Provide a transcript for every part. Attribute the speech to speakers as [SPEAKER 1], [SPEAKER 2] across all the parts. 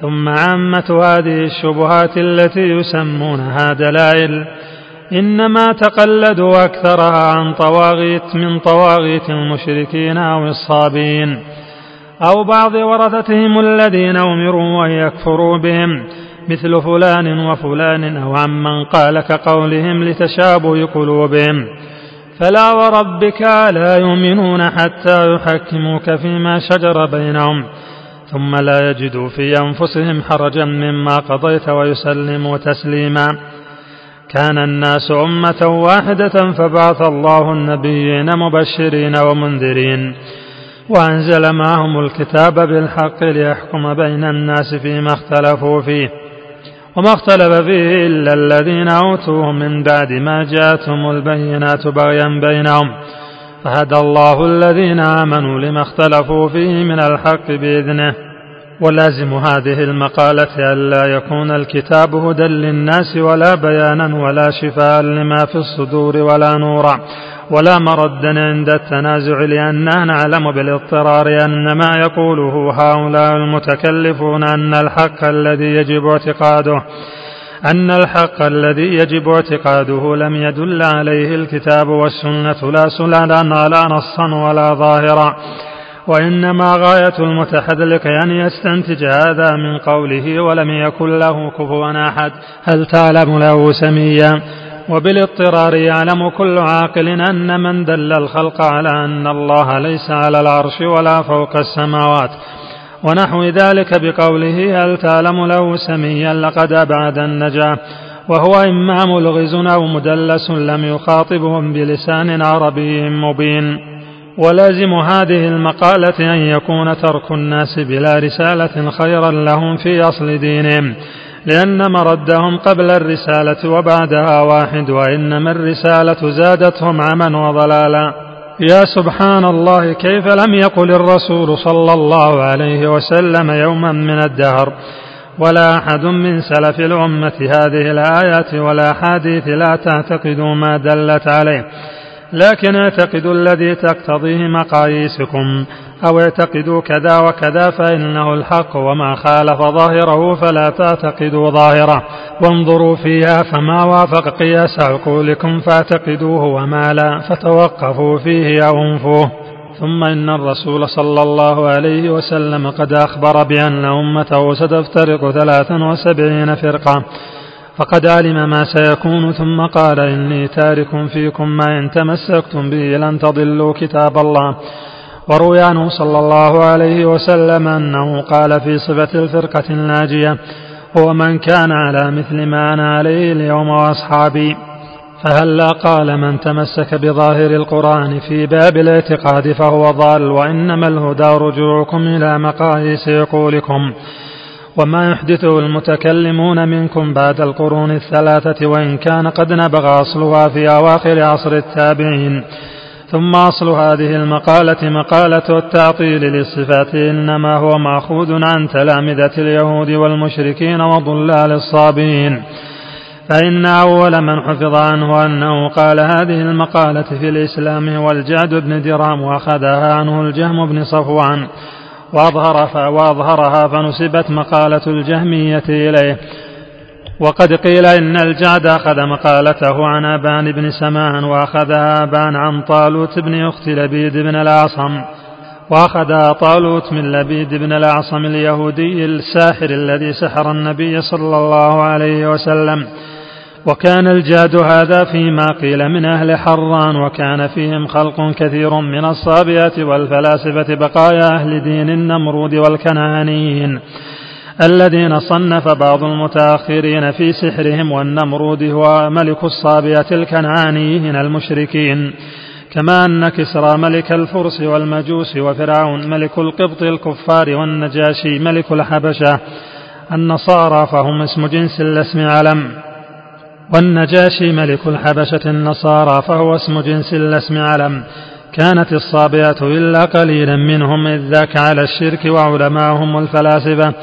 [SPEAKER 1] ثم عامة هذه الشبهات التي يسمونها دلائل إنما تقلدوا أكثرها عن طواغيت من طواغيت المشركين أو الصابين أو بعض ورثتهم الذين أمروا أن يكفروا بهم مثل فلان وفلان أو عمن قال كقولهم لتشابه قلوبهم. فلا وربك لا يؤمنون حتى يحكموك فيما شجر بينهم. ثم لا يجدوا في أنفسهم حرجا مما قضيت ويسلموا تسليما. كان الناس أمة واحدة فبعث الله النبيين مبشرين ومنذرين. وأنزل معهم الكتاب بالحق ليحكم بين الناس فيما اختلفوا فيه. وما اختلف فيه إلا الذين أوتوه من بعد ما جاءتهم البينات بغيا بينهم. فهدى الله الذين آمنوا لما اختلفوا فيه من الحق بإذنه ولازم هذه المقالة ألا يكون الكتاب هدى للناس ولا بيانا ولا شفاء لما في الصدور ولا نورا ولا مردا عند التنازع لأننا نعلم بالاضطرار أن ما يقوله هؤلاء المتكلفون أن الحق الذي يجب اعتقاده. أن الحق الذي يجب اعتقاده لم يدل عليه الكتاب والسنة لا سلالا ولا نصا ولا ظاهرا وإنما غاية المتحذلق أن يستنتج هذا من قوله ولم يكن له كفوا أحد. هل تعلم له سميا؟ وبالاضطرار يعلم كل عاقل أن من دل الخلق على أن الله ليس على العرش ولا فوق السماوات. ونحو ذلك بقوله هل تعلم له سميا لقد أبعد النجاة؟ وهو إما ملغز أو مدلس لم يخاطبهم بلسان عربي مبين. ولازم هذه المقالة أن يكون ترك الناس بلا رسالة خيرا لهم في أصل دينهم لأن مردهم قبل الرسالة وبعدها واحد وإنما الرسالة زادتهم عما وضلالا. يا سبحان الله كيف لم يقل الرسول صلى الله عليه وسلم يوما من الدهر؟ ولا أحد من سلف الأمة هذه الآيات ولا حديث لا تعتقدوا ما دلت عليه لكن اعتقدوا الذي تقتضيه مقاييسكم. أو اعتقدوا كذا وكذا فإنه الحق وما خالف ظاهره فلا تعتقدوا ظاهره. وانظروا فيها فما وافق قياس عقولكم فاعتقدوه وما لا فتوقفوا فيه أو انفوه. ثم إن الرسول صلى الله عليه وسلم قد أخبر بأن أمته ستفترق ثلاثا وسبعين فرقة. فقد علم ما سيكون ثم قال إني تارك فيكم ما إن تمسكتم به لن تضلوا كتاب الله. وروي عنه صلى الله عليه وسلم أنه قال في صفة الفرقة الناجية هو من كان على مثل ما أنا عليه اليوم وأصحابي. فهلا قال من تمسك بظاهر القرآن في باب الاعتقاد فهو ضال وإنما الهدى رجوعكم إلى مقاييس عقولكم وما يحدثه المتكلمون منكم بعد القرون الثلاثة وإن كان قد نبغ أصلها في أواخر عصر التابعين. ثم أصل هذه المقالة مقالة التعطيل للصفات إنما هو مأخوذ عن تلامذة اليهود والمشركين وضلال الصابين. فإن أول من حفظ عنه أنه قال هذه المقالة في الإسلام هو الجعد بن درام وأخذها عنه الجهم بن صفوان وأظهر وأظهرها فنسبت مقالة الجهمية إليه. وقد قيل إن الجعد أخذ مقالته عن أبان بن سمان وأخذها أبان عن طالوت بن أخت لبيد بن الأعصم وأخذها طالوت من لبيد بن الأعصم اليهودي الساحر الذي سحر النبي صلى الله عليه وسلم. وكان الجاد هذا فيما قيل من أهل حران وكان فيهم خلق كثير من الصابئة والفلاسفة بقايا أهل دين النمرود والكنعانيين. الذين صنف بعض المتأخرين في سحرهم والنمرود هو ملك الصابئة الكنعانيين المشركين كما أن كسرى ملك الفرس والمجوس وفرعون ملك القبط الكفار والنجاشي ملك الحبشة النصارى فهم اسم جنس لا اسم علم والنجاشي ملك الحبشة النصارى فهو اسم جنس لا اسم علم كانت الصابئة إلا قليلا منهم إذ ذاك على الشرك وعلماؤهم الفلاسفة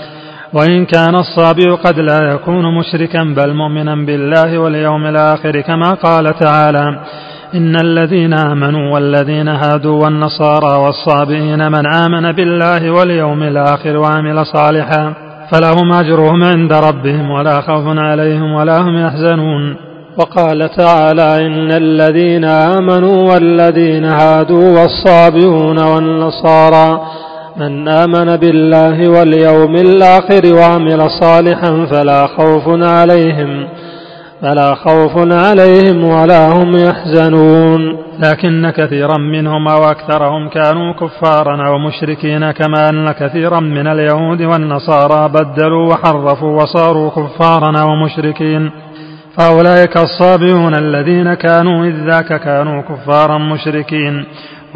[SPEAKER 1] وإن كان الصابئ قد لا يكون مشركا بل مؤمنا بالله واليوم الآخر كما قال تعالى إن الذين آمنوا والذين هادوا والنصارى والصابئين من آمن بالله واليوم الآخر وعمل صالحا فلهم أجرهم عند ربهم ولا خوف عليهم ولا هم يحزنون.
[SPEAKER 2] وقال تعالى إن الذين آمنوا والذين هادوا والصابئون والنصارى من آمن بالله واليوم الآخر وعمل صالحا فلا خوف عليهم فلا خوف عليهم ولا هم يحزنون.
[SPEAKER 1] لكن كثيرا منهم أو أكثرهم كانوا كفارا أو مشركين كما أن كثيرا من اليهود والنصارى بدلوا وحرفوا وصاروا كفارا أو مشركين. فأولئك الصابئون الذين كانوا إذ ذاك كانوا كفارا مشركين.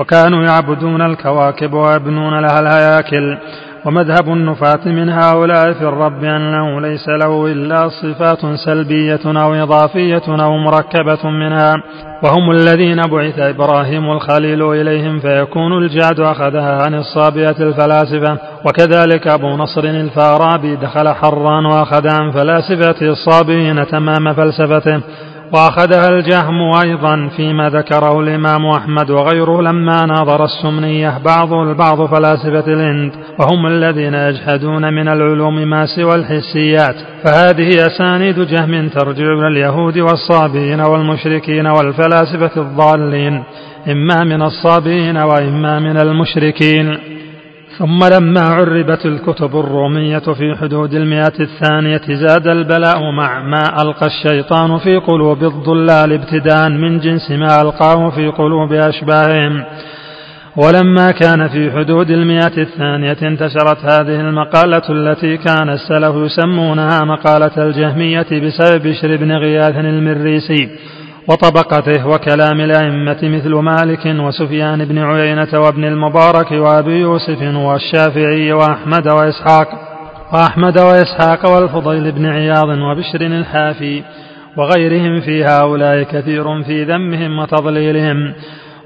[SPEAKER 1] وكانوا يعبدون الكواكب ويبنون لها الهياكل ومذهب النفاة من هؤلاء في الرب أنه ليس له إلا صفات سلبية أو إضافية أو مركبة منها. وهم الذين بعث إبراهيم الخليل إليهم فيكون الجعد أخذها عن الصابية الفلاسفة. وكذلك أبو نصر الفارابي دخل حران وأخذ عن فلاسفة الصابئين تمام فلسفته. وأخذها الجهم أيضا فيما ذكره الإمام أحمد وغيره لما ناظر السمنية بعض البعض فلاسفة الهند وهم الذين يجحدون من العلوم ما سوى الحسيات. فهذه أسانيد جهم ترجع إلى اليهود والصابئين والمشركين والفلاسفة الضالين إما من الصابئين وإما من المشركين. ثم لما عربت الكتب الرومية في حدود المئة الثانية زاد البلاء مع ما ألقى الشيطان في قلوب الضلال ابتداء من جنس ما ألقاه في قلوب أشباههم. ولما كان في حدود المئة الثانية انتشرت هذه المقالة التي كان السلف يسمونها مقالة الجهمية بسبب بشر بن غياث المريسي. وطبقته وكلام الأئمة مثل مالك وسفيان بن عيينة وابن المبارك وأبي يوسف والشافعي وأحمد وإسحاق وأحمد وإسحاق والفضيل بن عياض وبشر الحافي وغيرهم في هؤلاء كثير في ذمهم وتضليلهم.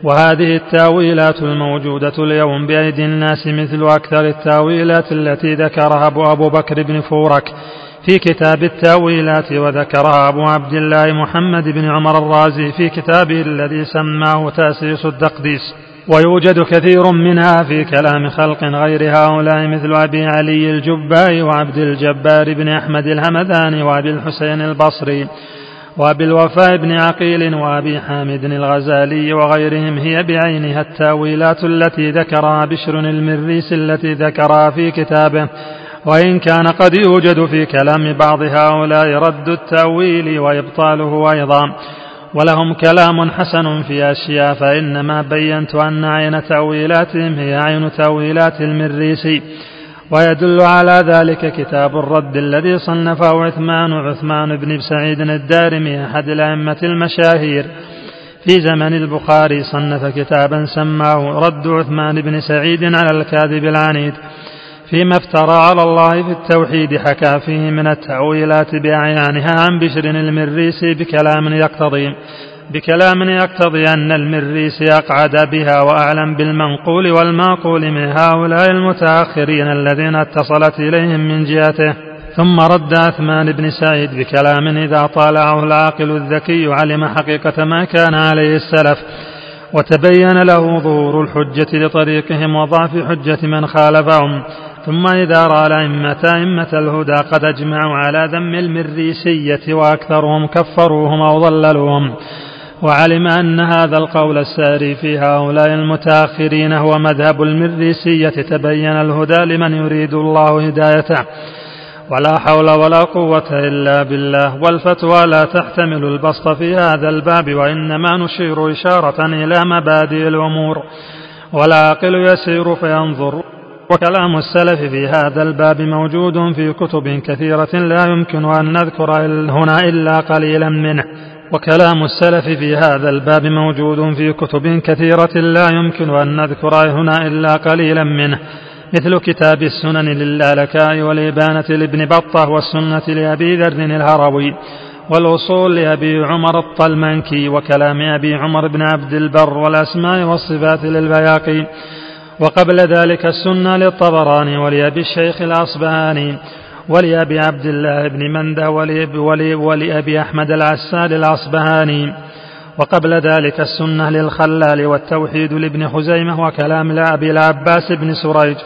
[SPEAKER 1] وهذه التأويلات الموجودة اليوم بأيدي الناس مثل أكثر التأويلات التي ذكرها أبو بكر بن فورك في كتاب التأويلات وذكرها أبو عبد الله محمد بن عمر الرازي في كتابه الذي سماه تأسيس الدقديس ويوجد كثير منها في كلام خلق غير هؤلاء مثل أبي علي الجبائي وعبد الجبار بن أحمد الهمداني وأبي الحسين البصري وأبي الوفاء بن عقيل وأبي حامد الغزالي وغيرهم هي بعينها التأويلات التي ذكرها بشر المريس التي ذكرها في كتابه. وإن كان قد يوجد في كلام بعض هؤلاء رد التأويل وإبطاله أيضا. ولهم كلام حسن في أشياء فإنما بينت أن عين تأويلاتهم هي عين تأويلات المريسي ويدل على ذلك كتاب الرد الذي صنفه عثمان عثمان بن سعيد الدارمي أحد الأئمة المشاهير. في زمن البخاري صنف كتابا سماه رد عثمان بن سعيد على الكاذب العنيد. فيما افترى على الله في التوحيد حكى فيه من التأويلات بأعيانها عن بشر المريسي بكلام يقتضي بكلام يقتضي أن المريسي أقعد بها وأعلم بالمنقول والمعقول من هؤلاء المتأخرين الذين اتصلت إليهم من جهته. ثم رد عثمان بن سعيد بكلام إذا طالعه العاقل الذكي علم حقيقة ما كان عليه السلف وتبين له ظهور الحجة لطريقهم وضعف حجة من خالفهم. ثم إذا رأى الأئمة أئمة الهدى قد أجمعوا على ذم المريسية وأكثرهم كفروهم أو ضللوهم. وعلم أن هذا القول الساري في هؤلاء المتأخرين هو مذهب المريسية تبين الهدى لمن يريد الله هدايته. ولا حول ولا قوة إلا بالله. والفتوى لا تحتمل البسط في هذا الباب وإنما نشير إشارة إلى مبادئ الأمور. والعاقل يسير فينظر وكلام السلف في هذا الباب موجود في كتب كثيرة لا يمكن أن نذكر هنا إلا قليلا منه. وكلام السلف في هذا الباب موجود في كتب كثيرة لا يمكن أن نذكر هنا إلا قليلا منه. مثل كتاب السنن للآلكاء والإبانة لابن بطة والسنة لأبي ذر الهروي والأصول لأبي عمر الطلمنكي وكلام أبي عمر بن عبد البر والأسماء والصفات للبياقي. وقبل ذلك السنة للطبراني ولأبي الشيخ الأصبهاني ولأبي عبد الله بن منده ولأبي أحمد العسال الأصبهاني وقبل ذلك السنة للخلال والتوحيد لابن خزيمة وكلام لأبي العباس بن سريج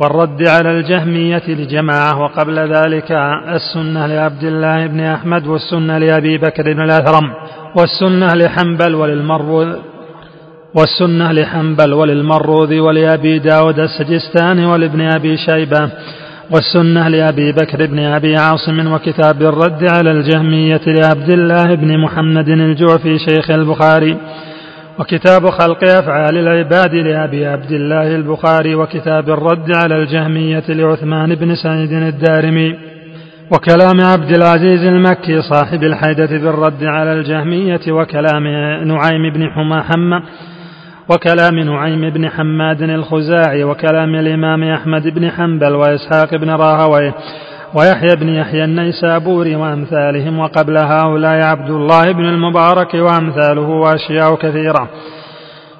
[SPEAKER 1] والرد على الجهمية لجماعة وقبل ذلك السنة لعبد الله بن أحمد والسنة لأبي بكر بن الأثرم والسنة لحنبل وللمروذ والسنة لحنبل وللمروذي ولأبي داود السجستاني ولابن أبي شيبة والسنة لأبي بكر بن أبي عاصم وكتاب الرد على الجهمية لعبد الله بن محمد الجعفي شيخ البخاري وكتاب خلق أفعال العباد لأبي عبد الله البخاري وكتاب الرد على الجهمية لعثمان بن سعيد الدارمي وكلام عبد العزيز المكي صاحب الحيدة بالرد على الجهمية وكلام نعيم بن حمى وكلام نعيم بن حماد الخزاعي وكلام الإمام أحمد بن حنبل وإسحاق بن راهويه ويحيى بن يحيى النيسابوري وأمثالهم وقبل هؤلاء عبد الله بن المبارك وأمثاله وأشياء كثيرة.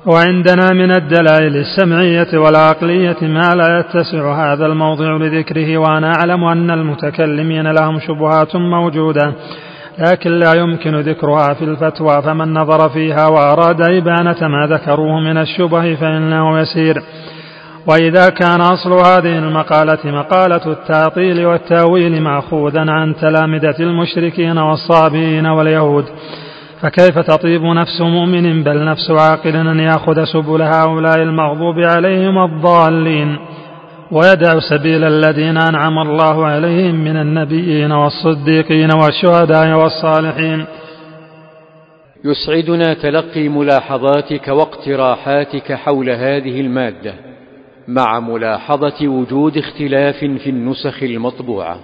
[SPEAKER 1] وعندنا من الدلائل السمعية والعقلية ما لا يتسع هذا الموضع لذكره وأنا أعلم أن المتكلمين لهم شبهات موجودة. لكن لا يمكن ذكرها في الفتوى فمن نظر فيها وأراد إبانة ما ذكروه من الشبه فإنه يسير. وإذا كان أصل هذه المقالة مقالة التعطيل والتأويل مأخوذا عن تلامذة المشركين والصابئين واليهود. فكيف تطيب نفس مؤمن بل نفس عاقل أن يأخذ سبل هؤلاء المغضوب عليهم الضالين؟ ويدع سبيل الذين أنعم الله عليهم من النبيين والصديقين والشهداء والصالحين.
[SPEAKER 3] يسعدنا تلقي ملاحظاتك واقتراحاتك حول هذه المادة مع ملاحظة وجود اختلاف في النسخ المطبوعة.